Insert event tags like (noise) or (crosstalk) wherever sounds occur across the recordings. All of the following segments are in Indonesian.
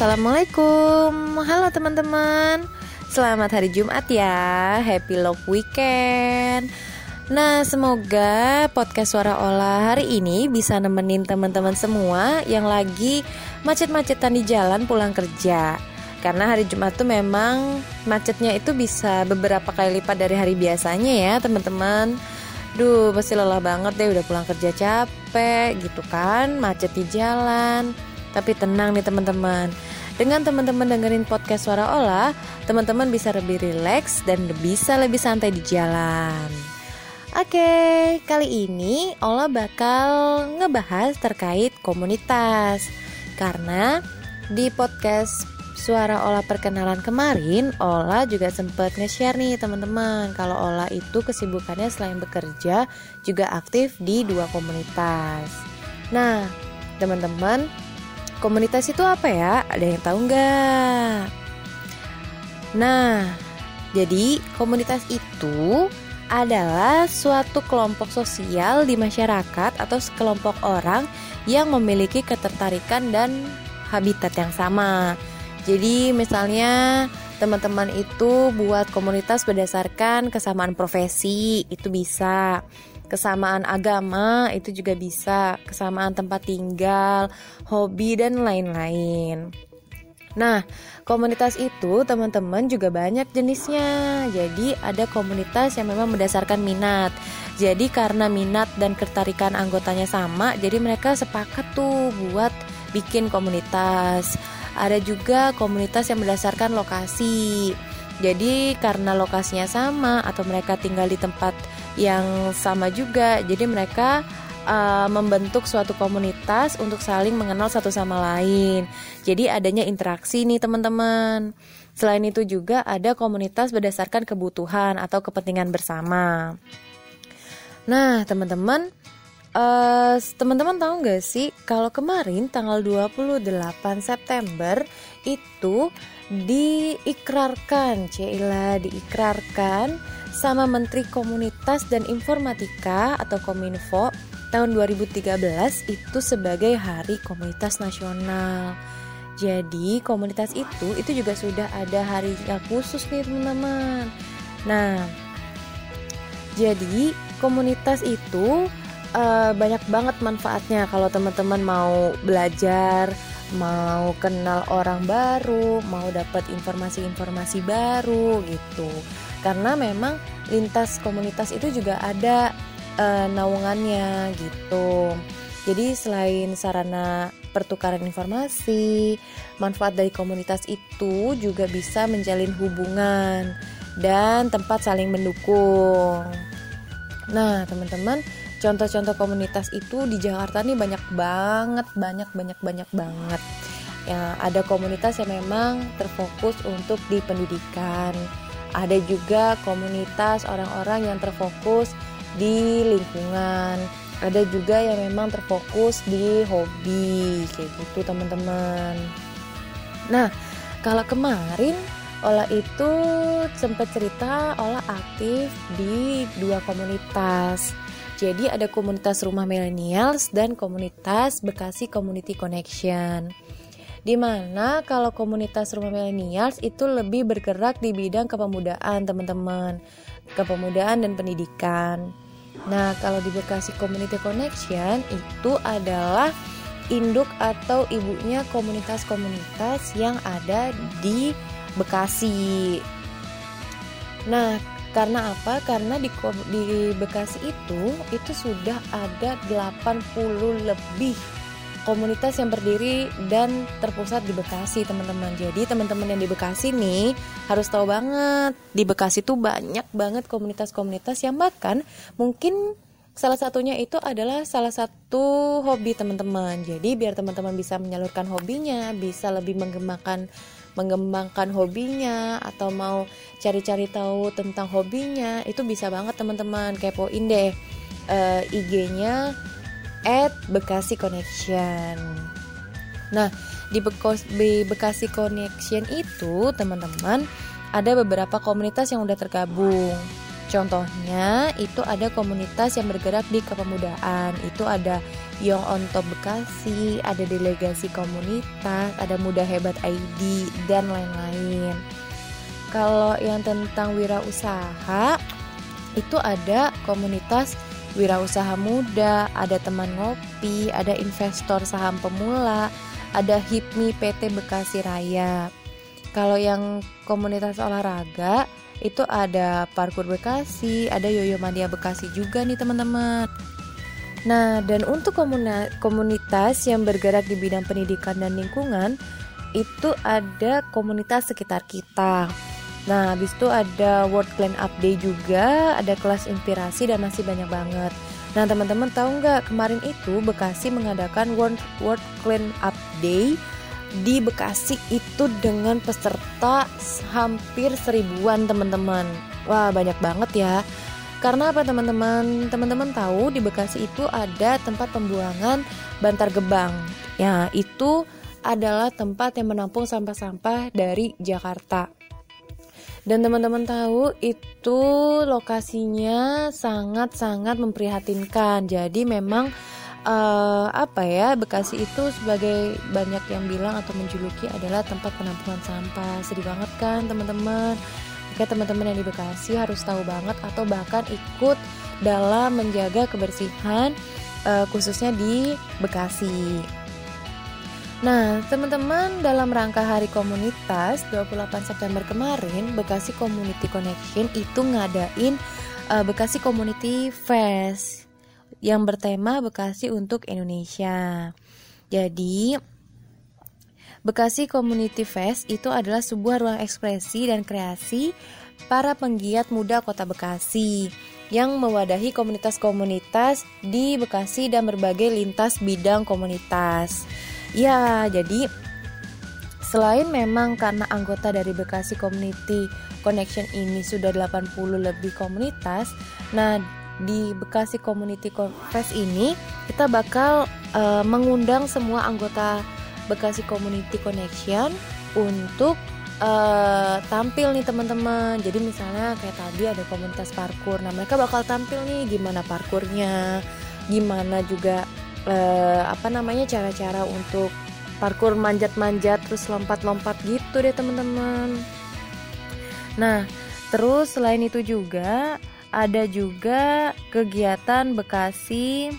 Assalamualaikum Halo teman-teman. Selamat hari Jumat ya. Happy Love Weekend. Nah semoga podcast Suara Olah hari ini bisa nemenin teman-teman semua Yang lagi macet-macetan di jalan pulang kerja. Karena hari Jumat tuh memang macetnya itu bisa beberapa kali lipat dari hari biasanya ya teman-teman. Duh pasti lelah banget deh udah pulang kerja capek gitu kan Macet di jalan. Tapi tenang nih teman-teman dengan teman-teman dengerin podcast Suara Olah, teman-teman bisa lebih rileks dan bisa lebih santai di jalan. Oke, kali ini Ola bakal ngebahas terkait komunitas. Karena di podcast Suara Ola perkenalan kemarin, Ola juga sempat nge-share nih teman-teman kalau Ola itu kesibukannya selain bekerja juga aktif di dua komunitas. Nah, teman-teman, Komunitas itu apa ya? Ada yang tahu nggak? Nah, jadi komunitas itu adalah suatu kelompok sosial di masyarakat atau sekelompok orang yang memiliki ketertarikan dan habitat yang sama. Jadi misalnya teman-teman itu buat komunitas berdasarkan kesamaan profesi, itu bisa kesamaan agama itu juga bisa, kesamaan tempat tinggal, hobi dan lain-lain. Nah, komunitas itu teman-teman juga banyak jenisnya. Jadi ada komunitas yang memang berdasarkan minat. Jadi karena minat dan ketertarikan anggotanya sama, jadi mereka sepakat tuh buat bikin komunitas. Ada juga komunitas yang berdasarkan lokasi. Jadi karena lokasinya sama atau mereka tinggal di tempat yang sama juga. Jadi mereka uh, membentuk suatu komunitas untuk saling mengenal satu sama lain. Jadi adanya interaksi nih teman-teman. Selain itu juga ada komunitas berdasarkan kebutuhan atau kepentingan bersama. Nah, teman-teman, uh, teman-teman tahu nggak sih kalau kemarin tanggal 28 September itu diikrarkan, Cila diikrarkan sama Menteri Komunitas dan Informatika atau Kominfo tahun 2013 itu sebagai Hari Komunitas Nasional. Jadi komunitas itu itu juga sudah ada hari yang khusus nih teman-teman. Nah, jadi komunitas itu uh, banyak banget manfaatnya kalau teman-teman mau belajar, mau kenal orang baru, mau dapat informasi-informasi baru gitu karena memang lintas komunitas itu juga ada uh, naungannya gitu. Jadi selain sarana pertukaran informasi, manfaat dari komunitas itu juga bisa menjalin hubungan dan tempat saling mendukung. Nah, teman-teman, contoh-contoh komunitas itu di Jakarta nih banyak banget, banyak banyak banyak banget. Ya, ada komunitas yang memang terfokus untuk di pendidikan, ada juga komunitas orang-orang yang terfokus di lingkungan. Ada juga yang memang terfokus di hobi kayak gitu teman-teman. Nah kalau kemarin Ola itu sempat cerita Ola aktif di dua komunitas. Jadi ada komunitas rumah millennials dan komunitas Bekasi Community Connection Di mana kalau komunitas rumah milenials itu lebih bergerak di bidang kepemudaan teman-teman, kepemudaan dan pendidikan. Nah kalau di Bekasi Community Connection itu adalah induk atau ibunya komunitas-komunitas yang ada di Bekasi. Nah, karena apa? Karena di, di Bekasi itu itu sudah ada 80 lebih komunitas yang berdiri dan terpusat di Bekasi teman-teman. Jadi teman-teman yang di Bekasi nih harus tahu banget di Bekasi tuh banyak banget komunitas-komunitas yang bahkan mungkin salah satunya itu adalah salah satu hobi teman-teman. Jadi biar teman-teman bisa menyalurkan hobinya bisa lebih mengembangkan mengembangkan hobinya atau mau cari-cari tahu tentang hobinya itu bisa banget teman-teman. Kepoin deh uh, IG-nya at Bekasi Connection. Nah, di, Bekasi Connection itu, teman-teman, ada beberapa komunitas yang udah tergabung. Contohnya itu ada komunitas yang bergerak di kepemudaan, itu ada Young on Top Bekasi, ada delegasi komunitas, ada Muda Hebat ID dan lain-lain. Kalau yang tentang wirausaha itu ada komunitas wirausaha muda, ada teman ngopi, ada investor saham pemula, ada HIPMI PT Bekasi Raya. Kalau yang komunitas olahraga itu ada parkur Bekasi, ada Yoyo Mandia Bekasi juga nih teman-teman. Nah, dan untuk komunitas yang bergerak di bidang pendidikan dan lingkungan, itu ada komunitas sekitar kita. Nah, habis itu ada World Clean Up Day juga, ada kelas inspirasi dan masih banyak banget. Nah, teman-teman tahu nggak kemarin itu Bekasi mengadakan World, World Clean Up Day di Bekasi itu dengan peserta hampir seribuan teman-teman. Wah banyak banget ya. Karena apa teman-teman? Teman-teman tahu di Bekasi itu ada tempat pembuangan Bantar Gebang. Ya itu adalah tempat yang menampung sampah-sampah dari Jakarta. Dan teman-teman tahu itu lokasinya sangat-sangat memprihatinkan. Jadi memang uh, apa ya Bekasi itu sebagai banyak yang bilang atau menjuluki adalah tempat penampungan sampah. Sedih banget kan teman-teman? Oke teman-teman yang di Bekasi harus tahu banget atau bahkan ikut dalam menjaga kebersihan uh, khususnya di Bekasi Nah, teman-teman, dalam rangka Hari Komunitas 28 September kemarin, Bekasi Community Connection itu ngadain uh, Bekasi Community Fest yang bertema Bekasi untuk Indonesia. Jadi, Bekasi Community Fest itu adalah sebuah ruang ekspresi dan kreasi para penggiat muda Kota Bekasi yang mewadahi komunitas-komunitas di Bekasi dan berbagai lintas bidang komunitas. Ya, jadi selain memang karena anggota dari Bekasi Community Connection ini sudah 80 lebih komunitas, nah di Bekasi Community Fest ini kita bakal uh, mengundang semua anggota Bekasi Community Connection untuk uh, tampil nih teman-teman. Jadi misalnya kayak tadi ada komunitas parkur. Nah, mereka bakal tampil nih gimana parkurnya, gimana juga uh, apa namanya cara-cara untuk parkur manjat-manjat terus lompat-lompat gitu deh teman-teman. Nah, terus selain itu juga ada juga kegiatan Bekasi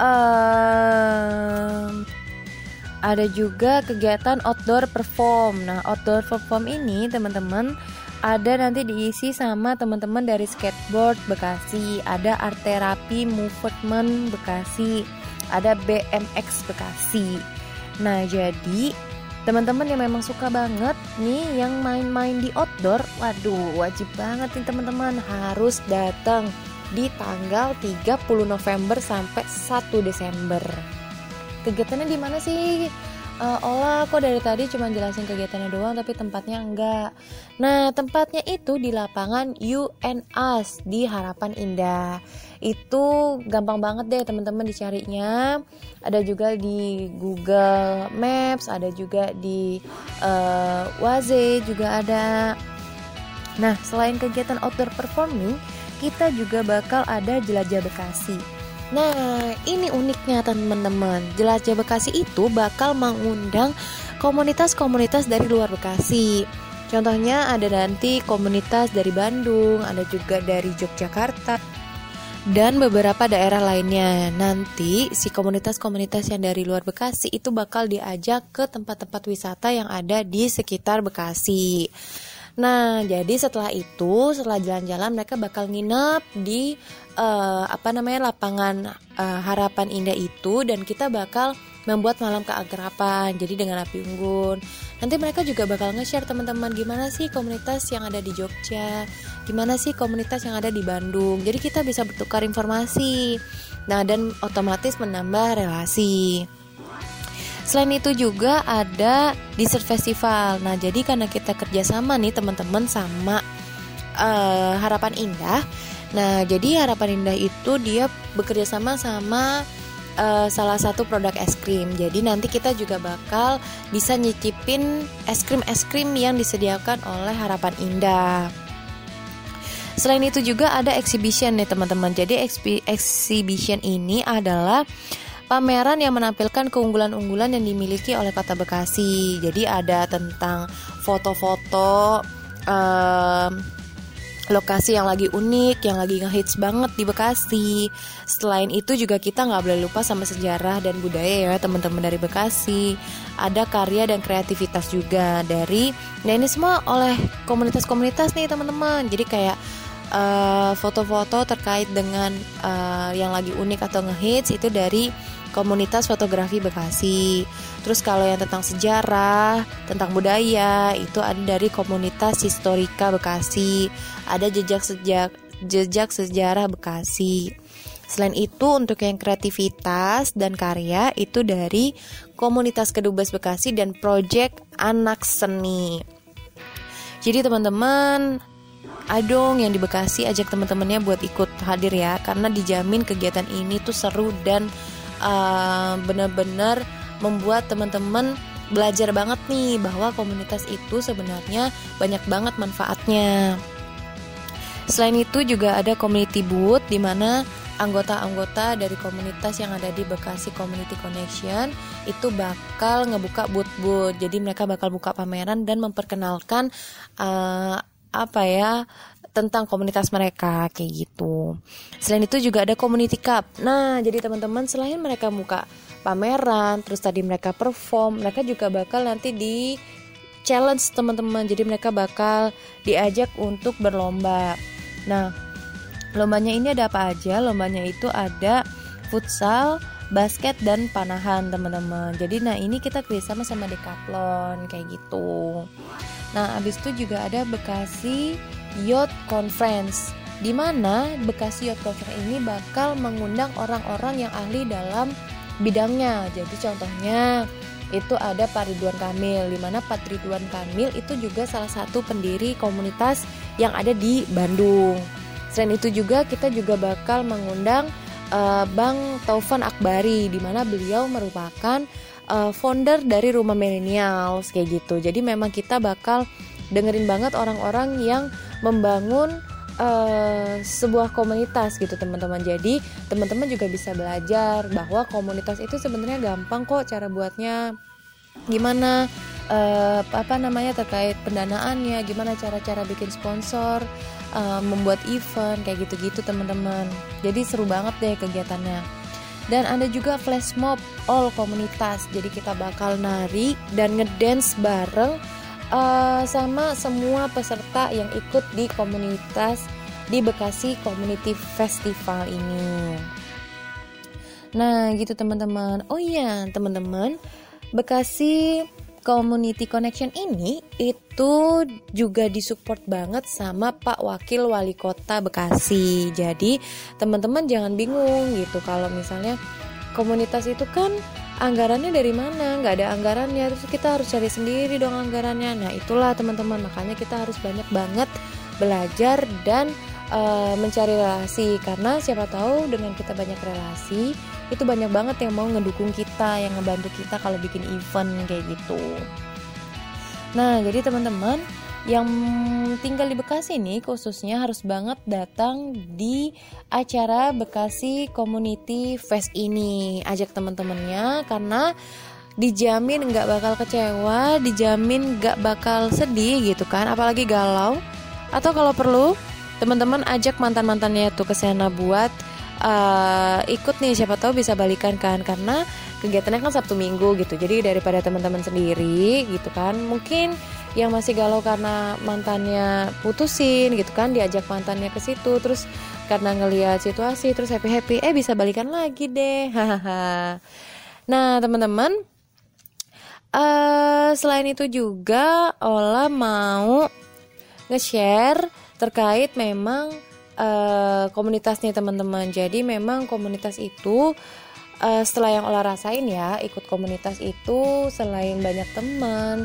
um, ada juga kegiatan outdoor perform. Nah, outdoor perform ini teman-teman ada nanti diisi sama teman-teman dari skateboard Bekasi, ada art therapy movement Bekasi, ada BMX Bekasi. Nah, jadi teman-teman yang memang suka banget nih yang main-main di outdoor waduh wajib banget nih teman-teman. Harus datang di tanggal 30 November sampai 1 Desember. Kegiatannya di mana sih uh, Ola kok dari tadi cuma jelasin kegiatannya doang tapi tempatnya enggak. Nah tempatnya itu di lapangan UNAS di Harapan Indah. Itu gampang banget deh teman-teman dicarinya. Ada juga di Google Maps ada juga di uh, Waze juga ada. Nah selain kegiatan outdoor performing kita juga bakal ada jelajah Bekasi Nah, ini uniknya teman-teman. Jelajah Bekasi itu bakal mengundang komunitas-komunitas dari luar Bekasi. Contohnya ada nanti komunitas dari Bandung, ada juga dari Yogyakarta, dan beberapa daerah lainnya. Nanti si komunitas-komunitas yang dari luar Bekasi itu bakal diajak ke tempat-tempat wisata yang ada di sekitar Bekasi. Nah, jadi setelah itu, setelah jalan-jalan mereka bakal nginep di uh, apa namanya lapangan uh, Harapan Indah itu dan kita bakal membuat malam keakraban. Jadi dengan api unggun. Nanti mereka juga bakal nge-share teman-teman gimana sih komunitas yang ada di Jogja, gimana sih komunitas yang ada di Bandung. Jadi kita bisa bertukar informasi. Nah, dan otomatis menambah relasi. Selain itu juga ada dessert festival. Nah, jadi karena kita kerjasama nih teman-teman sama uh, Harapan Indah. Nah, jadi Harapan Indah itu dia bekerja sama sama uh, salah satu produk es krim. Jadi nanti kita juga bakal bisa nyicipin es krim es krim yang disediakan oleh Harapan Indah. Selain itu juga ada exhibition nih teman-teman. Jadi exhibition ini adalah pameran yang menampilkan keunggulan-unggulan yang dimiliki oleh Kota Bekasi. Jadi ada tentang foto-foto um, lokasi yang lagi unik, yang lagi ngehits banget di Bekasi. Selain itu juga kita nggak boleh lupa sama sejarah dan budaya ya teman-teman dari Bekasi. Ada karya dan kreativitas juga dari, nah ini semua oleh komunitas-komunitas nih teman-teman. Jadi kayak eh, foto-foto uh, terkait dengan uh, yang lagi unik atau ngehits itu dari komunitas fotografi Bekasi. Terus kalau yang tentang sejarah, tentang budaya itu ada dari komunitas historika Bekasi. Ada jejak sejak jejak sejarah Bekasi. Selain itu untuk yang kreativitas dan karya itu dari komunitas Kedubes Bekasi dan Project Anak Seni. Jadi teman-teman Adong yang di Bekasi ajak teman-temannya buat ikut hadir ya karena dijamin kegiatan ini tuh seru dan uh, benar-benar membuat teman-teman belajar banget nih bahwa komunitas itu sebenarnya banyak banget manfaatnya. Selain itu juga ada community booth di mana anggota-anggota dari komunitas yang ada di Bekasi Community Connection itu bakal ngebuka booth-booth. Jadi mereka bakal buka pameran dan memperkenalkan uh, apa ya tentang komunitas mereka kayak gitu. Selain itu juga ada community cup. Nah, jadi teman-teman selain mereka buka pameran, terus tadi mereka perform, mereka juga bakal nanti di challenge teman-teman. Jadi mereka bakal diajak untuk berlomba. Nah, lombanya ini ada apa aja? Lombanya itu ada futsal, basket dan panahan teman-teman. Jadi nah ini kita kerjasama sama Decathlon kayak gitu. Nah, abis itu juga ada Bekasi Yacht Conference di mana Bekasi Yacht Conference ini bakal mengundang orang-orang yang ahli dalam bidangnya. Jadi contohnya itu ada Pak Ridwan Kamil, di mana Pak Ridwan Kamil itu juga salah satu pendiri komunitas yang ada di Bandung. Selain itu juga kita juga bakal mengundang uh, Bang Taufan Akbari, di mana beliau merupakan uh, founder dari Rumah Millennials kayak gitu. Jadi memang kita bakal dengerin banget orang-orang yang membangun uh, sebuah komunitas gitu teman-teman. Jadi teman-teman juga bisa belajar bahwa komunitas itu sebenarnya gampang kok cara buatnya. Gimana uh, apa namanya terkait pendanaannya, gimana cara-cara bikin sponsor, uh, membuat event kayak gitu-gitu teman-teman. Jadi seru banget deh kegiatannya. Dan ada juga flash mob all komunitas. Jadi kita bakal nari dan ngedance bareng uh, sama semua peserta yang ikut di komunitas di Bekasi Community Festival ini. Nah, gitu teman-teman. Oh iya, teman-teman, Bekasi Community Connection ini itu juga disupport banget sama Pak Wakil Wali Kota Bekasi. Jadi, teman-teman jangan bingung gitu. Kalau misalnya komunitas itu kan anggarannya dari mana? Nggak ada anggarannya. Terus kita harus cari sendiri dong anggarannya. Nah itulah teman-teman. Makanya kita harus banyak banget belajar dan uh, mencari relasi. Karena siapa tahu dengan kita banyak relasi itu banyak banget yang mau ngedukung kita yang ngebantu kita kalau bikin event kayak gitu. Nah jadi teman-teman yang tinggal di Bekasi ini khususnya harus banget datang di acara Bekasi Community Fest ini. Ajak teman-temannya karena dijamin nggak bakal kecewa dijamin nggak bakal sedih gitu kan. Apalagi galau. Atau kalau perlu teman-teman ajak mantan mantannya tuh ke sana buat uh, ikut nih. Siapa tahu bisa balikan kan karena kegiatannya kan Sabtu Minggu gitu. Jadi daripada teman-teman sendiri gitu kan mungkin yang masih galau karena mantannya putusin gitu kan diajak mantannya ke situ terus karena ngelihat situasi terus happy happy eh bisa balikan lagi deh. (laughs) Hahaha. Nah teman-teman uh, selain itu juga Ola mau nge-share terkait memang uh, komunitasnya teman-teman jadi memang komunitas itu uh, setelah yang olah rasain ya ikut komunitas itu selain banyak teman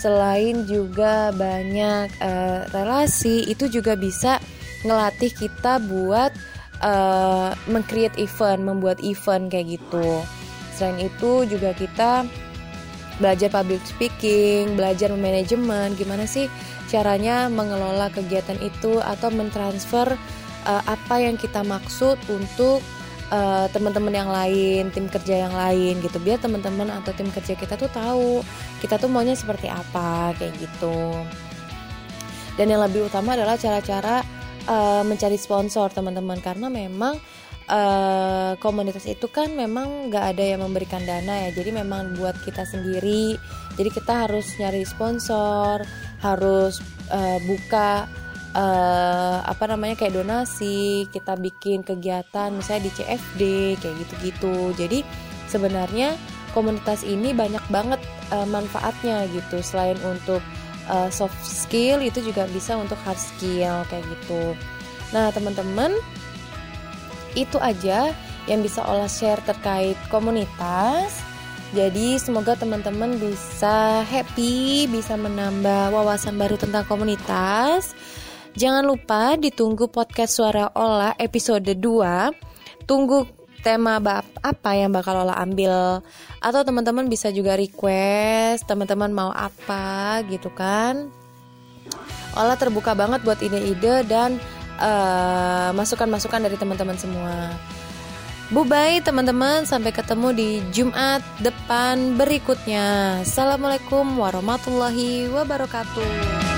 selain juga banyak uh, relasi itu juga bisa ngelatih kita buat uh, meng-create event, membuat event kayak gitu. Selain itu juga kita belajar public speaking, belajar manajemen, gimana sih caranya mengelola kegiatan itu atau mentransfer uh, apa yang kita maksud untuk uh, teman-teman yang lain, tim kerja yang lain gitu. Biar teman-teman atau tim kerja kita tuh tahu kita tuh maunya seperti apa kayak gitu. Dan yang lebih utama adalah cara-cara uh, mencari sponsor teman-teman karena memang uh, komunitas itu kan memang nggak ada yang memberikan dana ya. Jadi memang buat kita sendiri. Jadi kita harus nyari sponsor harus uh, buka uh, apa namanya kayak donasi kita bikin kegiatan misalnya di CFD kayak gitu-gitu. Jadi sebenarnya komunitas ini banyak banget uh, manfaatnya gitu. Selain untuk uh, soft skill itu juga bisa untuk hard skill kayak gitu. Nah teman-teman itu aja yang bisa olah share terkait komunitas. Jadi semoga teman-teman bisa happy, bisa menambah wawasan baru tentang komunitas. Jangan lupa ditunggu podcast Suara Olah episode 2. Tunggu tema apa yang bakal Olah ambil atau teman-teman bisa juga request teman-teman mau apa gitu kan. Olah terbuka banget buat ide-ide dan eh, masukan-masukan dari teman-teman semua. Bye teman-teman, sampai ketemu di Jumat depan berikutnya. Assalamualaikum warahmatullahi wabarakatuh.